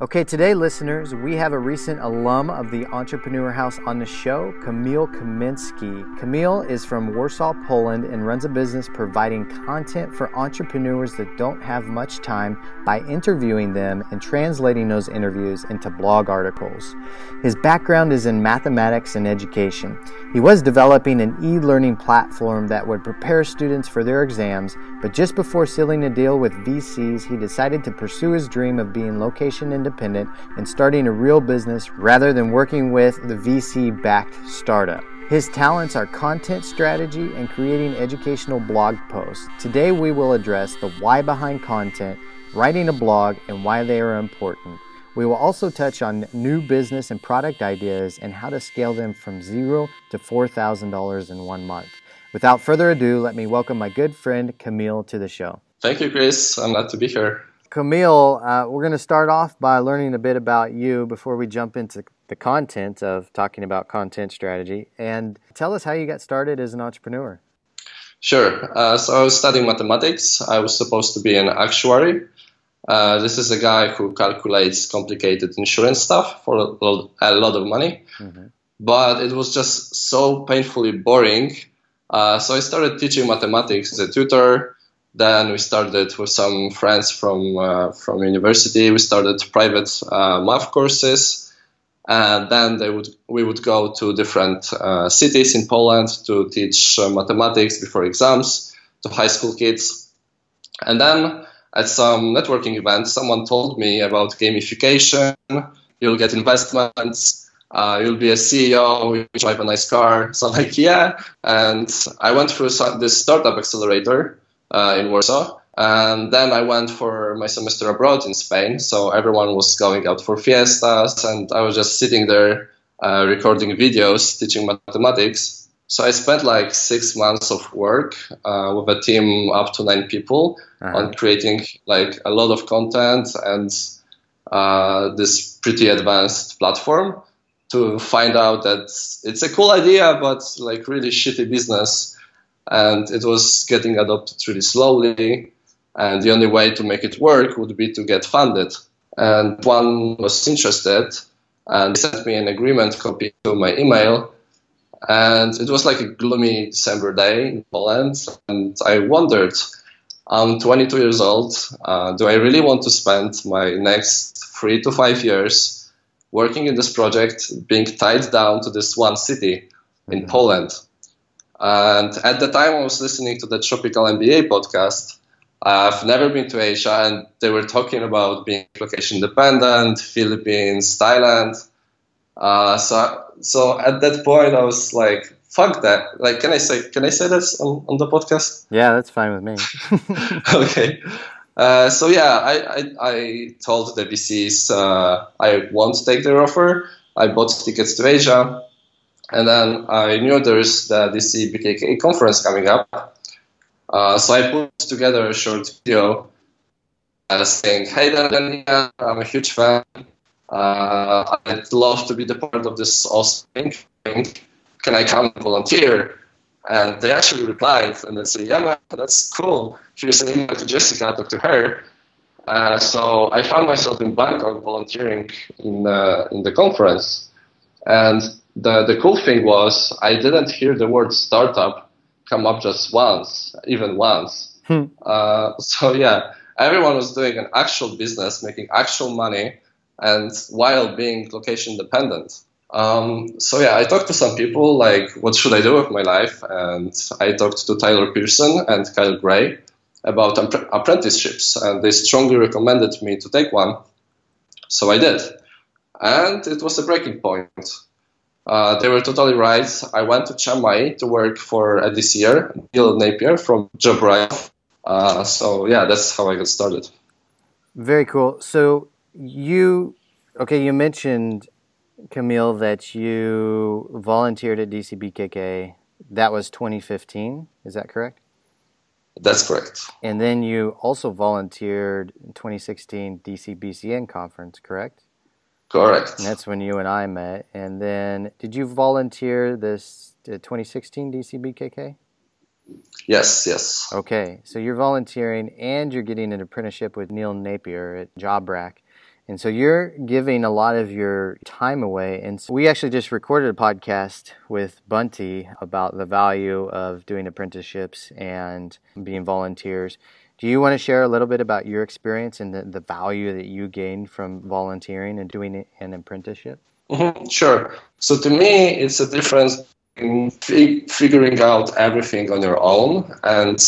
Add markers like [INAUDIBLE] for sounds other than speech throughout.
Okay, today, listeners, we have a recent alum of the Entrepreneur House on the show, Kamil Kaminski. Camille is from Warsaw, Poland, and runs a business providing content for entrepreneurs that don't have much time by interviewing them and translating those interviews into blog articles. His background is in mathematics and education. He was developing an e learning platform that would prepare students for their exams, but just before sealing a deal with VCs, he decided to pursue his dream of being location independent independent and starting a real business rather than working with the VC backed startup. His talents are content strategy and creating educational blog posts. Today, we will address the why behind content, writing a blog, and why they are important. We will also touch on new business and product ideas and how to scale them from zero to $4,000 in one month. Without further ado, let me welcome my good friend Kamil to the show. Thank you, Chris. I'm glad to be here. Kamil, uh, we're going to start off by learning a bit about you before we jump into the content of talking about content strategy. And tell us how you got started as an entrepreneur. Sure. Uh, so I was studying mathematics. I was supposed to be an actuary. Uh, this is a guy who calculates complicated insurance stuff for a lot, a lot of money. Mm-hmm. But it was just so painfully boring. Uh, so I started teaching mathematics as a tutor. Then we started with some friends from uh, from university. We started private uh, math courses, and then they would we would go to different uh, cities in Poland to teach uh, mathematics before exams to high school kids. And then at some networking event, someone told me about gamification. You'll get investments. Uh, you'll be a CEO. You drive a nice car. So I'm like, yeah. And I went through this startup accelerator uh, in Warsaw. And then I went for my semester abroad in Spain. So everyone was going out for fiestas, and I was just sitting there uh, recording videos, teaching mathematics. So I spent like six months of work uh, with a team up to nine people uh-huh. on creating like a lot of content and uh, this pretty advanced platform to find out that it's a cool idea, but like really shitty business and it was getting adopted really slowly. And the only way to make it work would be to get funded. And one was interested and sent me an agreement copy to my email. And it was like a gloomy December day in Poland. And I wondered, I'm 22 years old. Uh, do I really want to spend my next three to five years working in this project, being tied down to this one city in mm-hmm. Poland? And at the time, I was listening to the Tropical MBA podcast. I've never been to Asia, and they were talking about being location dependent, Philippines, Thailand. Uh, so, so at that point, I was like, "Fuck that!" Like, can I say, can I say this on, on the podcast? Yeah, that's fine with me. [LAUGHS] [LAUGHS] okay. Uh, so yeah, I, I, I, told the VCs uh, I won't take their offer. I bought tickets to Asia. And then I knew there's the DC BKK conference coming up. Uh, so I put together a short video uh, saying, hey, Daniel, I'm a huge fan. Uh, I'd love to be the part of this awesome thing. Can I come volunteer? And they actually replied and they said, yeah, man, that's cool. Here's an email to Jessica, talk to her. Uh, so I found myself in Bangkok volunteering in, uh, in the conference. And the, the cool thing was I didn't hear the word startup come up just once, even once. Hmm. Uh, so yeah, everyone was doing an actual business, making actual money, and while being location dependent. Um, so yeah, I talked to some people like, what should I do with my life? And I talked to Tyler Pearson and Kyle Gray about apprenticeships, and they strongly recommended me to take one. So I did, and it was a breaking point. Uh, they were totally right. I went to Chiang Mai to work for uh, this year, Neil Napier from JobRack. Uh, so yeah, that's how I got started. Very cool. So you, okay, you mentioned Kamil that you volunteered at DCBKK. That was 2015. Is that correct? That's correct. And then you also volunteered in 2016 DCBCN conference, correct? Correct. And that's when you and I met. And then, did you volunteer this uh, 2016 DCBKK? Yes, yes. Okay, so you're volunteering and you're getting an apprenticeship with Neil Napier at JobRack. And so you're giving a lot of your time away. And so we actually just recorded a podcast with Bunty about the value of doing apprenticeships and being volunteers. Do you want to share a little bit about your experience and the, the value that you gained from volunteering and doing an apprenticeship? Mm-hmm, sure. So to me, it's a difference in fi- figuring out everything on your own and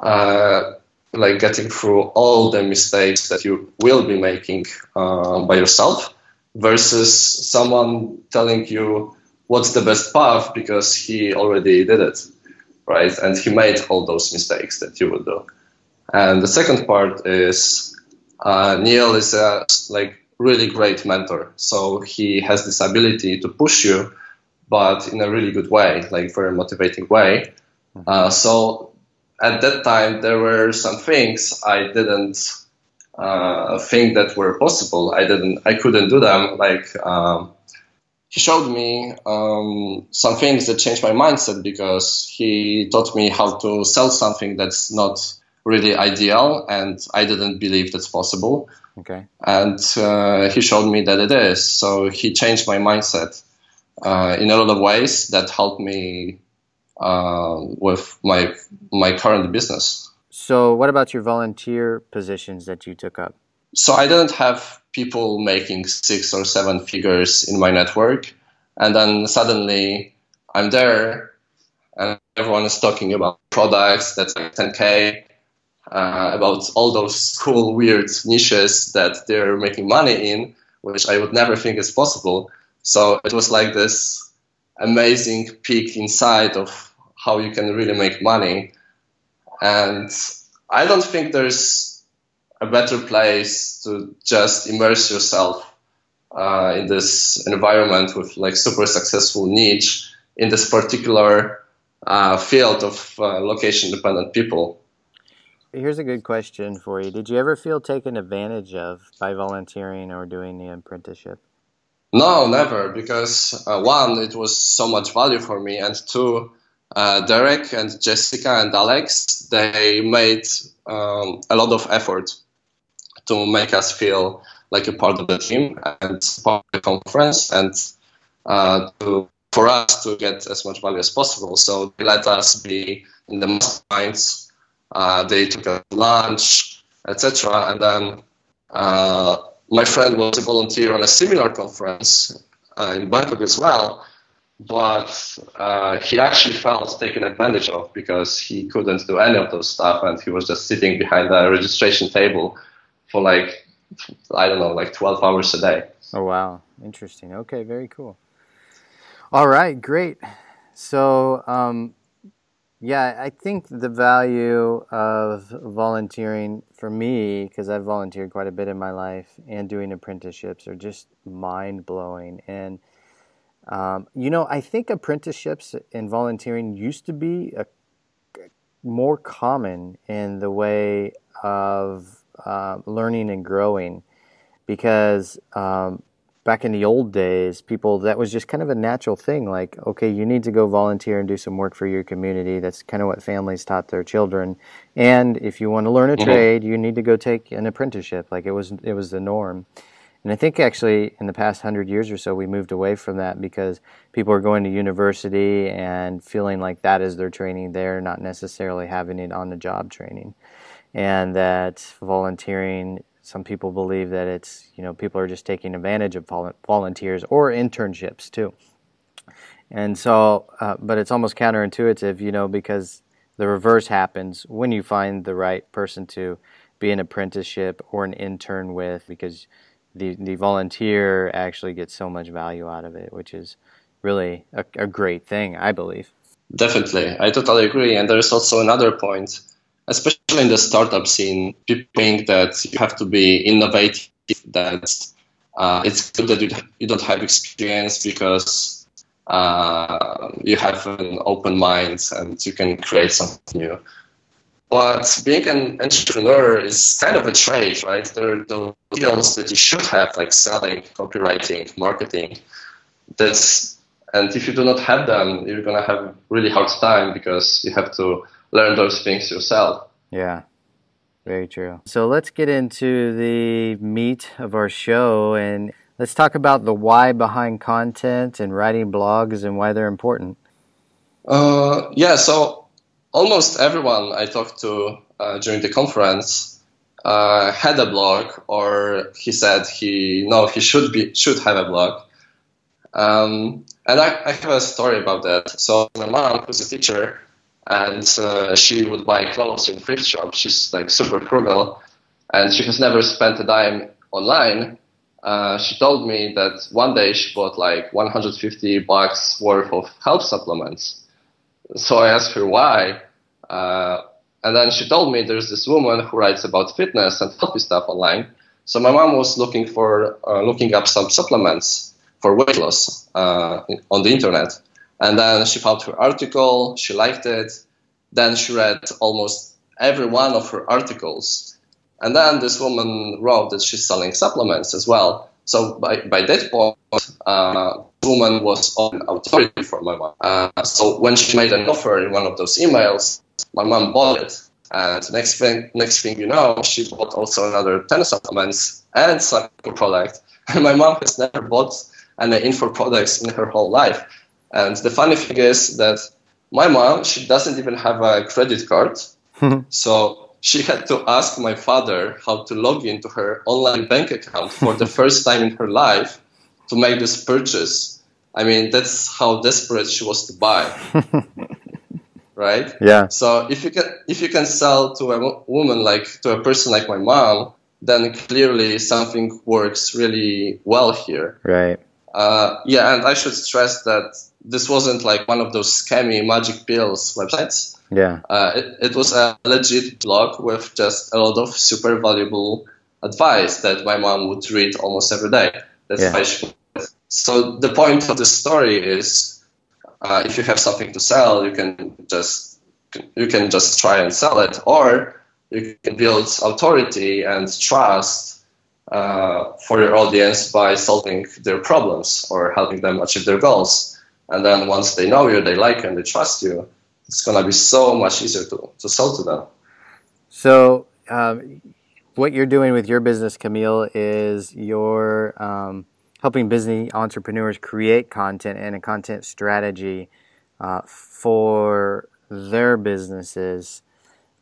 uh, like getting through all the mistakes that you will be making uh, by yourself versus someone telling you what's the best path because he already did it right and he made all those mistakes that you will do and the second part is uh, neil is a like really great mentor so he has this ability to push you but in a really good way like very motivating way uh, so at that time there were some things I didn't uh, think that were possible. I didn't, I couldn't do them. Like um, he showed me um, some things that changed my mindset because he taught me how to sell something that's not really ideal, and I didn't believe that's possible. Okay. And uh, he showed me that it is. So he changed my mindset uh, in a lot of ways that helped me uh, with my my current business. So, what about your volunteer positions that you took up? So, I didn't have people making six or seven figures in my network, and then suddenly I'm there, and everyone is talking about products that's like 10k, uh, about all those cool, weird niches that they're making money in, which I would never think is possible. So it was like this amazing peek inside of how you can really make money. And I don't think there's a better place to just immerse yourself uh, in this environment with like super successful niche in this particular uh, field of uh, location dependent people. Here's a good question for you. Did you ever feel taken advantage of by volunteering or doing the apprenticeship? No, never, because uh, one, it was so much value for me, and two, uh, Derek and Jessica and Alex, they made um, a lot of effort to make us feel like a part of the team and part of the conference and uh, to, for us to get as much value as possible. So they let us be in the masterminds. Uh, they took us lunch, etc. And then uh, my friend was a volunteer on a similar conference uh, in Bangkok as well. But uh, he actually felt taken advantage of because he couldn't do any of those stuff and he was just sitting behind the registration table for like i don't know like 12 hours a day. Oh wow. Interesting. Okay very cool. All right great. So um, yeah i think the value of volunteering for me because i've volunteered quite a bit in my life and doing apprenticeships are just mind-blowing. And um, you know, I think apprenticeships and volunteering used to be a, more common in the way of uh, learning and growing because um, back in the old days, people that was just kind of a natural thing. Like, okay, you need to go volunteer and do some work for your community. That's kind of what families taught their children. And if you want to learn a mm-hmm. trade, you need to go take an apprenticeship. Like it was, it was the norm. And I think actually in the past hundred years or so, we moved away from that because people are going to university and feeling like that is their training there, not necessarily having it on the job training. And that volunteering, some people believe that it's, you know, people are just taking advantage of volunteers or internships too. And so, uh, but it's almost counterintuitive, you know, because the reverse happens when you find the right person to be an apprenticeship or an intern with because the the volunteer actually gets so much value out of it, which is really a, a great thing, I believe. Definitely, I totally agree. And there is also another point, especially in the startup scene, people think that you have to be innovative, that uh, it's good that you, you don't have experience because uh, you have an open mind and you can create something new. But being an entrepreneur is kind of a trade, right? There are the skills that you should have, like selling, copywriting, marketing. That's and if you do not have them, you're gonna have a really hard time because you have to learn those things yourself. Yeah, Very true. So let's get into the meat of our show and let's talk about the why behind content and writing blogs and why they're important. Uh, yeah, so almost everyone I talked to uh, during the conference uh, had a blog, or he said he no he should be should have a blog. Um, and I, I, have a story about that. So my mom, who's a teacher, and uh, she would buy clothes in thrift shops. She's like super frugal, and she has never spent a dime online. Uh, she told me that one day she bought like 150 bucks worth of health supplements. So I asked her why, uh, and then she told me there's this woman who writes about fitness and healthy stuff online. So my mom was looking for uh, looking up some supplements for weight loss uh, on the internet. And then she found her article, she liked it. Then she read almost every one of her articles. And then this woman wrote that she's selling supplements as well. So by, by that point, uh, woman was an authority for my mom. Uh, so when she made an offer in one of those emails, my mom bought it. And next thing, next thing you know, she bought also another 10 supplements and some product. [LAUGHS] And my mom has never bought any info products in her whole life. And the funny thing is that my mom, she doesn't even have a credit card. [LAUGHS] so she had to ask my father how to log into her online bank account for the [LAUGHS] first time in her life to make this purchase. I mean, that's how desperate she was to buy. [LAUGHS] right? Yeah. So if you can if you can sell to a woman like to a person like my mom, then clearly something works really well here. Right. Uh, yeah, and I should stress that this wasn't like one of those scammy magic pills websites. Yeah. Uh, it, it was a legit blog with just a lot of super valuable advice that my mom would read almost every day. That's yeah. why she. So the point of the story is, uh, if you have something to sell, you can just you can just try and sell it, or you can build authority and trust uh, for your audience by solving their problems or helping them achieve their goals. And then once they know you, they like you, and they trust you, it's going to be so much easier to, to sell to them. So, um, what you're doing with your business, Kamil, is you're um, helping business entrepreneurs create content and a content strategy uh, for their businesses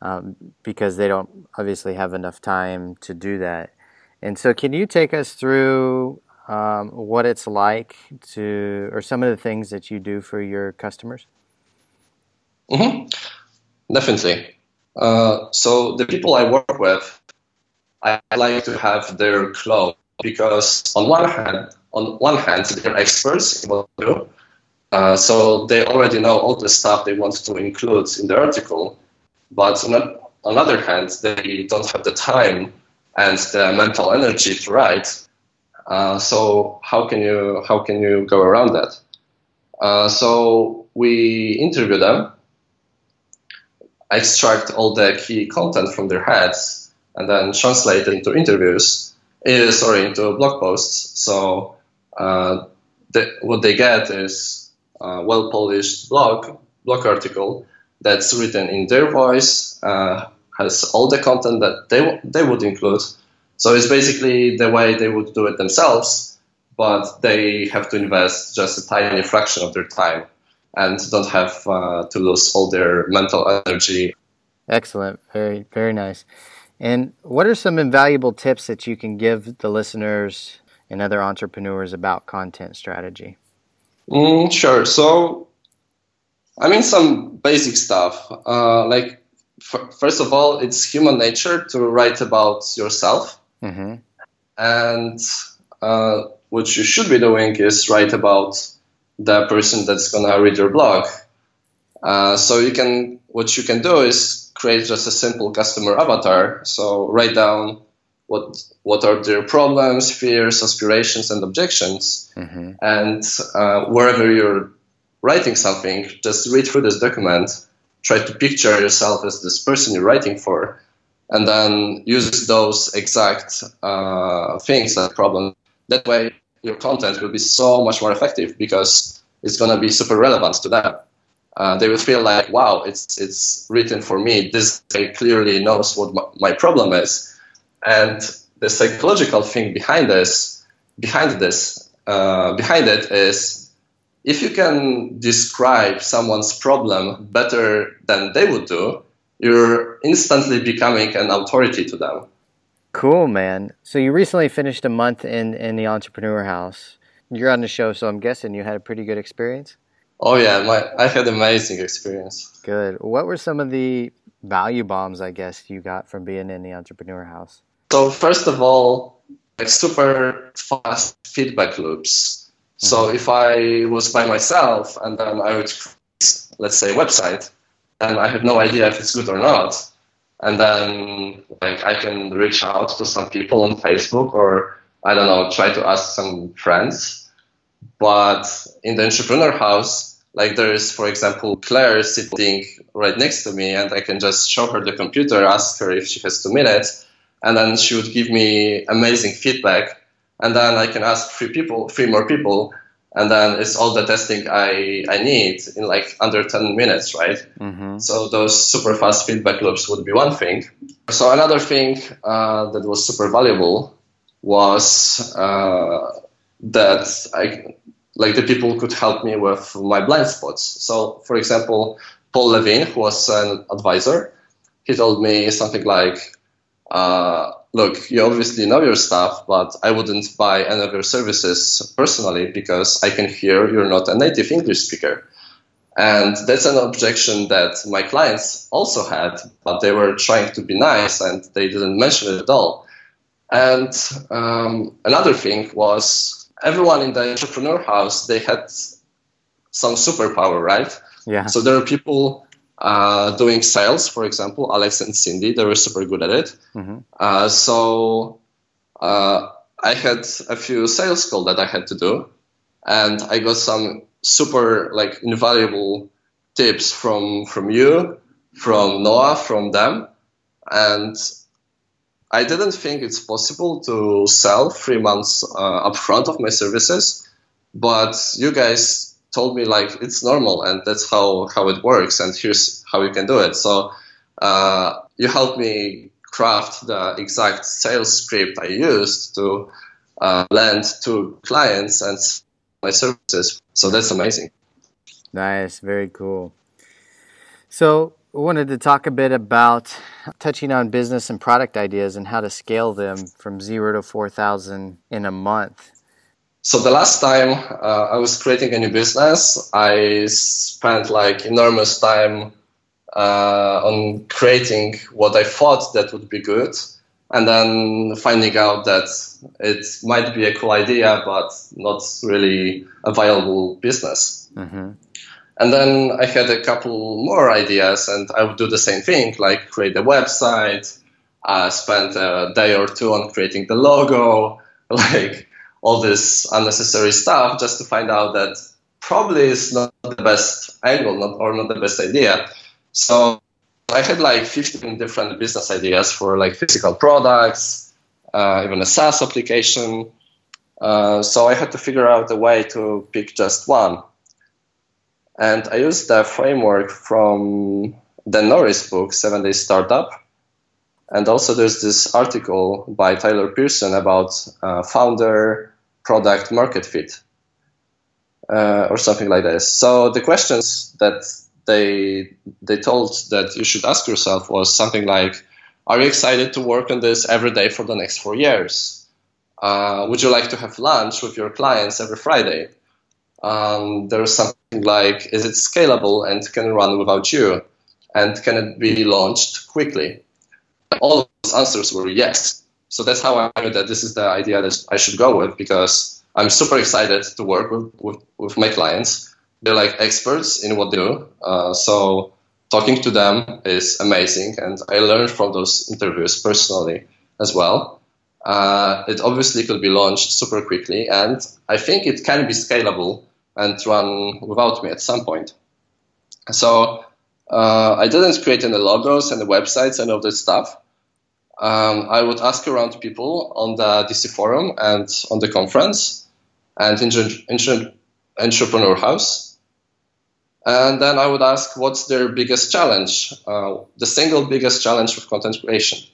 um, because they don't obviously have enough time to do that. And so, can you take us through um, what it's like to, or some of the things that you do for your customers? Mm-hmm. Definitely. Uh, so, the people I work with, I like to have their clothes because, on one hand, on one hand, they're experts in what they do. Uh, so they already know all the stuff they want to include in the article. But on the other hand, they don't have the time and the mental energy to write. Uh, so how can you how can you go around that? Uh, so we interview them, extract all the key content from their heads, and then translate it into interviews. Uh, sorry, into blog posts. So uh, the, what they get is a well polished blog blog article that's written in their voice, uh, has all the content that they they would include. So it's basically the way they would do it themselves, but they have to invest just a tiny fraction of their time and don't have uh, to lose all their mental energy. Excellent, very very nice. And what are some invaluable tips that you can give the listeners and other entrepreneurs about content strategy? Mm, sure. So, I mean, some basic stuff uh, like first of all, it's human nature to write about yourself. Mm-hmm. And uh, what you should be doing is write about the person that's gonna read your blog. Uh, so you can, what you can do is create just a simple customer avatar. So write down what what are their problems, fears, aspirations, and objections, mm-hmm. and uh, wherever you're writing something, just read through this document try to picture yourself as this person you're writing for, and then use those exact uh, things, that problem. That way, your content will be so much more effective because it's going to be super relevant to them. uh, they will feel like, wow, it's it's written for me. This guy clearly knows what my, my problem is, and the psychological thing behind this, behind this, uh, behind it is, if you can describe someone's problem better than they would do, you're instantly becoming an authority to them. Cool, man. So you recently finished a month in in the entrepreneur house. You're on the show, so I'm guessing you had a pretty good experience. Oh yeah, my I had amazing experience. Good. What were some of the value bombs I guess you got from being in the entrepreneur house? So first of all, like super fast feedback loops. Mm-hmm. So if I was by myself and then I would create, let's say website, and I have no idea if it's good or not, and then like I can reach out to some people on Facebook or I don't know, try to ask some friends but in the entrepreneur house, like there is, for example, Claire sitting right next to me, and I can just show her the computer, ask her if she has two minutes, and then she would give me amazing feedback. And then I can ask three people, three more people, and then it's all the testing I, I need in like under 10 minutes, right? Mm-hmm. So those super fast feedback loops would be one thing. So another thing uh, that was super valuable was uh, that I like the people could help me with my blind spots. So, for example, Paul Levine, who was an advisor, he told me something like, uh, "Look, you obviously know your stuff, but I wouldn't buy any of your services personally because I can hear you're not a native English speaker." And that's an objection that my clients also had, but they were trying to be nice and they didn't mention it at all. And um, another thing was everyone in the entrepreneur house they had some superpower, right? Yeah. So there are people uh, doing sales, for example, Alex and Cindy. They were super good at it. Mm-hmm. Uh, so uh, I had a few sales calls that I had to do, and I got some super like invaluable tips from from you, from Noah, from them, and I didn't think it's possible to sell three months uh, upfront of my services, but you guys told me like it's normal and that's how how it works and here's how you can do it. So uh, you helped me craft the exact sales script I used to uh, land to clients and my services. So that's amazing. Nice, very cool. So we wanted to talk a bit about touching on business and product ideas and how to scale them from zero two 4,000 in a month. So the last time uh, I was creating a new business, I spent like enormous time uh, on creating what I thought that would be good, and then finding out that it might be a cool idea, but not really a viable business. Mm-hmm. And then I had a couple more ideas, and I would do the same thing, like create a website. I spent a day or two on creating the logo, [LAUGHS] like all this unnecessary stuff, just to find out that probably is not the best angle, not or not the best idea. So I had like 15 different business ideas for like physical products, uh, even a SaaS application. Uh, so I had to figure out a way to pick just one. And I used the framework from the Norris book, Seven Day Startup. And also there's this article by Tyler Pearson about uh, founder product market fit uh, or something like this. So the questions that they they told that you should ask yourself was something like, are you excited to work on this every day for the next four years? Uh, would you like to have lunch with your clients every Friday? um, there's something like is it scalable and can it run without you and can it be launched quickly all those answers were yes. So that's how i knew that this is the idea that i should go with because i'm super excited to work with, with, with my clients. They're like experts in what they do uh, so talking to them is amazing and i learned from those interviews personally as well. Uh, it obviously could be launched super quickly, and I think it can be scalable and run without me at some point. So uh, I didn't create any logos and the websites and all this stuff. Um, I would ask around people on the DC forum and on the conference and in, Entrepreneur House. And then I would ask, what's their biggest challenge? Uh, the single biggest challenge with content creation.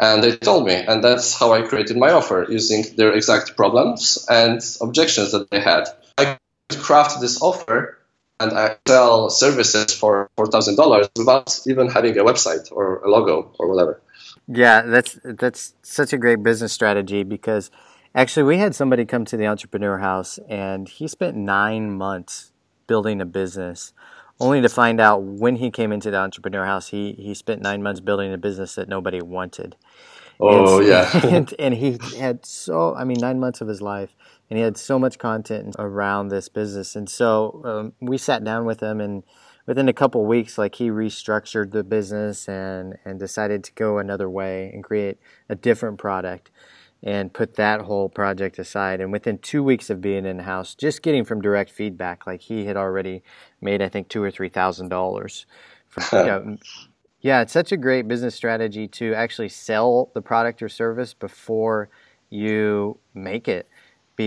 And they told me, and that's how I created my offer using their exact problems and objections that they had. I craft this offer and I sell services for $4,000 without even having a website or a logo or whatever. Yeah, that's that's such a great business strategy because actually we had somebody come to the entrepreneur house and he spent 9 months building a business only to find out when he came into the entrepreneur house he he spent 9 months building a business that nobody wanted. Oh and, yeah. [LAUGHS] and, and he had so I mean 9 months of his life and he had so much content around this business and so um, we sat down with him and within a couple weeks, like he restructured the business and and decided to go another way and create a different product and put that whole project aside. And within two weeks of being in the house, just getting from direct feedback, like he had already made, I think, two or three thousand dollars. You [LAUGHS] know, yeah, it's such a great business strategy to actually sell the product or service before you make it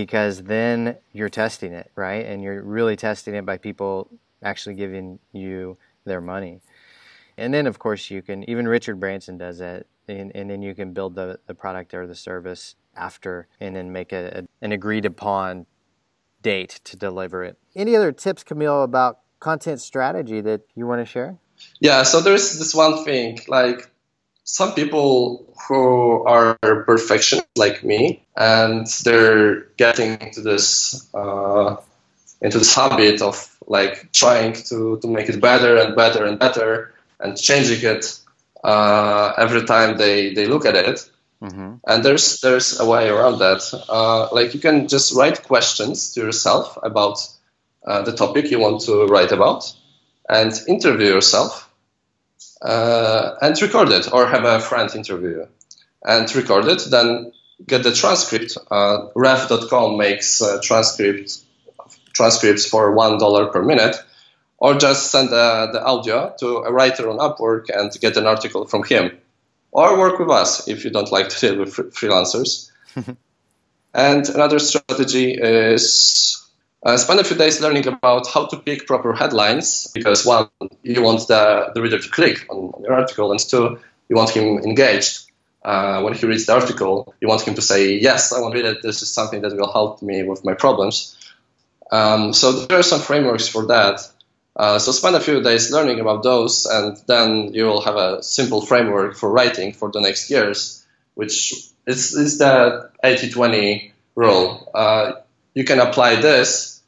because then you're testing it, right? And you're really testing it by people actually giving you their money. And then, of course, you can, even Richard Branson does it, and, and then you can build the, the product or the service after and then make a, a, an agreed upon date to deliver it. Any other tips, Kamil, about content strategy that you want to share? Yeah, so there's this one thing like some people who are perfectionists like me and they're getting into this uh, into this habit of like trying to, to make it better and better and better and changing it uh, every time they, they look at it. Mm-hmm. And there's there's a way around that. Uh, like you can just write questions to yourself about uh, the topic you want to write about, and interview yourself, uh, and record it, or have a friend interview you, and record it. Then get the transcript. Uh, Rev.com makes transcript transcripts for one dollar per minute, or just send uh, the audio to a writer on Upwork and get an article from him, or work with us if you don't like to deal with freelancers. [LAUGHS] and another strategy is uh, spend a few days learning about how to pick proper headlines because one, you want the, the reader to click on, on your article, and two, you want him engaged. Uh, when he reads the article, you want him to say, Yes, I want to read it. This is something that will help me with my problems. Um, so there are some frameworks for that. Uh, so spend a few days learning about those, and then you will have a simple framework for writing for the next years, which is, is the 80-20 rule. Uh, you can apply this,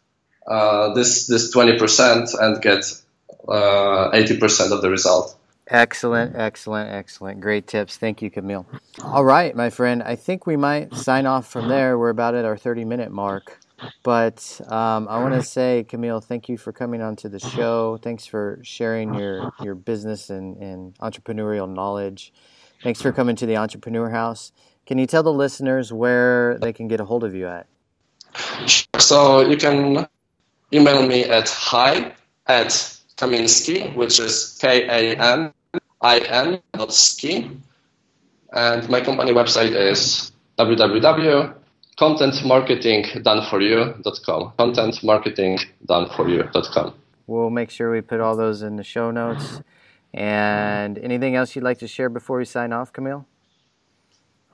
uh, this this 20% and get 80% uh, of the result. Excellent, excellent, excellent. Great tips. Thank you, Kamil. All right, my friend. I think we might sign off from there. We're about at our 30 minute mark. But um, I want to say, Kamil, thank you for coming onto the show. Thanks for sharing your, your business and, and entrepreneurial knowledge. Thanks for coming to the Entrepreneur House. Can you tell the listeners where they can get a hold of you at? So you can email me at hi at Kamiński, which is K A M I N dot ski. And my company website is www contentmarketingdoneforyou.com. Contentmarketingdoneforyou.com. We'll make sure we put all those in the show notes. And anything else you'd like to share before we sign off, Kamil?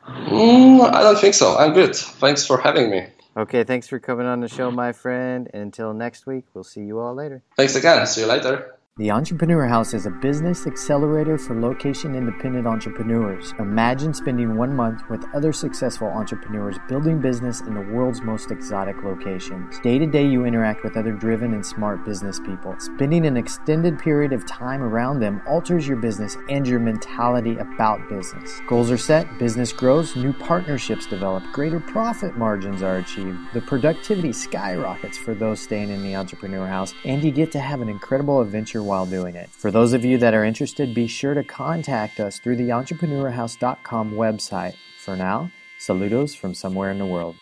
Mm, I don't think so. I'm good. Thanks for having me. Okay, thanks for coming on the show, my friend. And until next week, we'll see you all later. Thanks again. See you later. The Entrepreneur House is a business accelerator for location independent entrepreneurs. Imagine spending one month with other successful entrepreneurs building business in the world's most exotic locations. Day to day, you interact with other driven and smart business people. Spending an extended period of time around them alters your business and your mentality about business. Goals are set, business grows, new partnerships develop, greater profit margins are achieved, the productivity skyrockets for those staying in the Entrepreneur House, and you get to have an incredible adventure while doing it. For those of you that are interested, be sure to contact us through the entrepreneurhouse.com website. For now, saludos from somewhere in the world.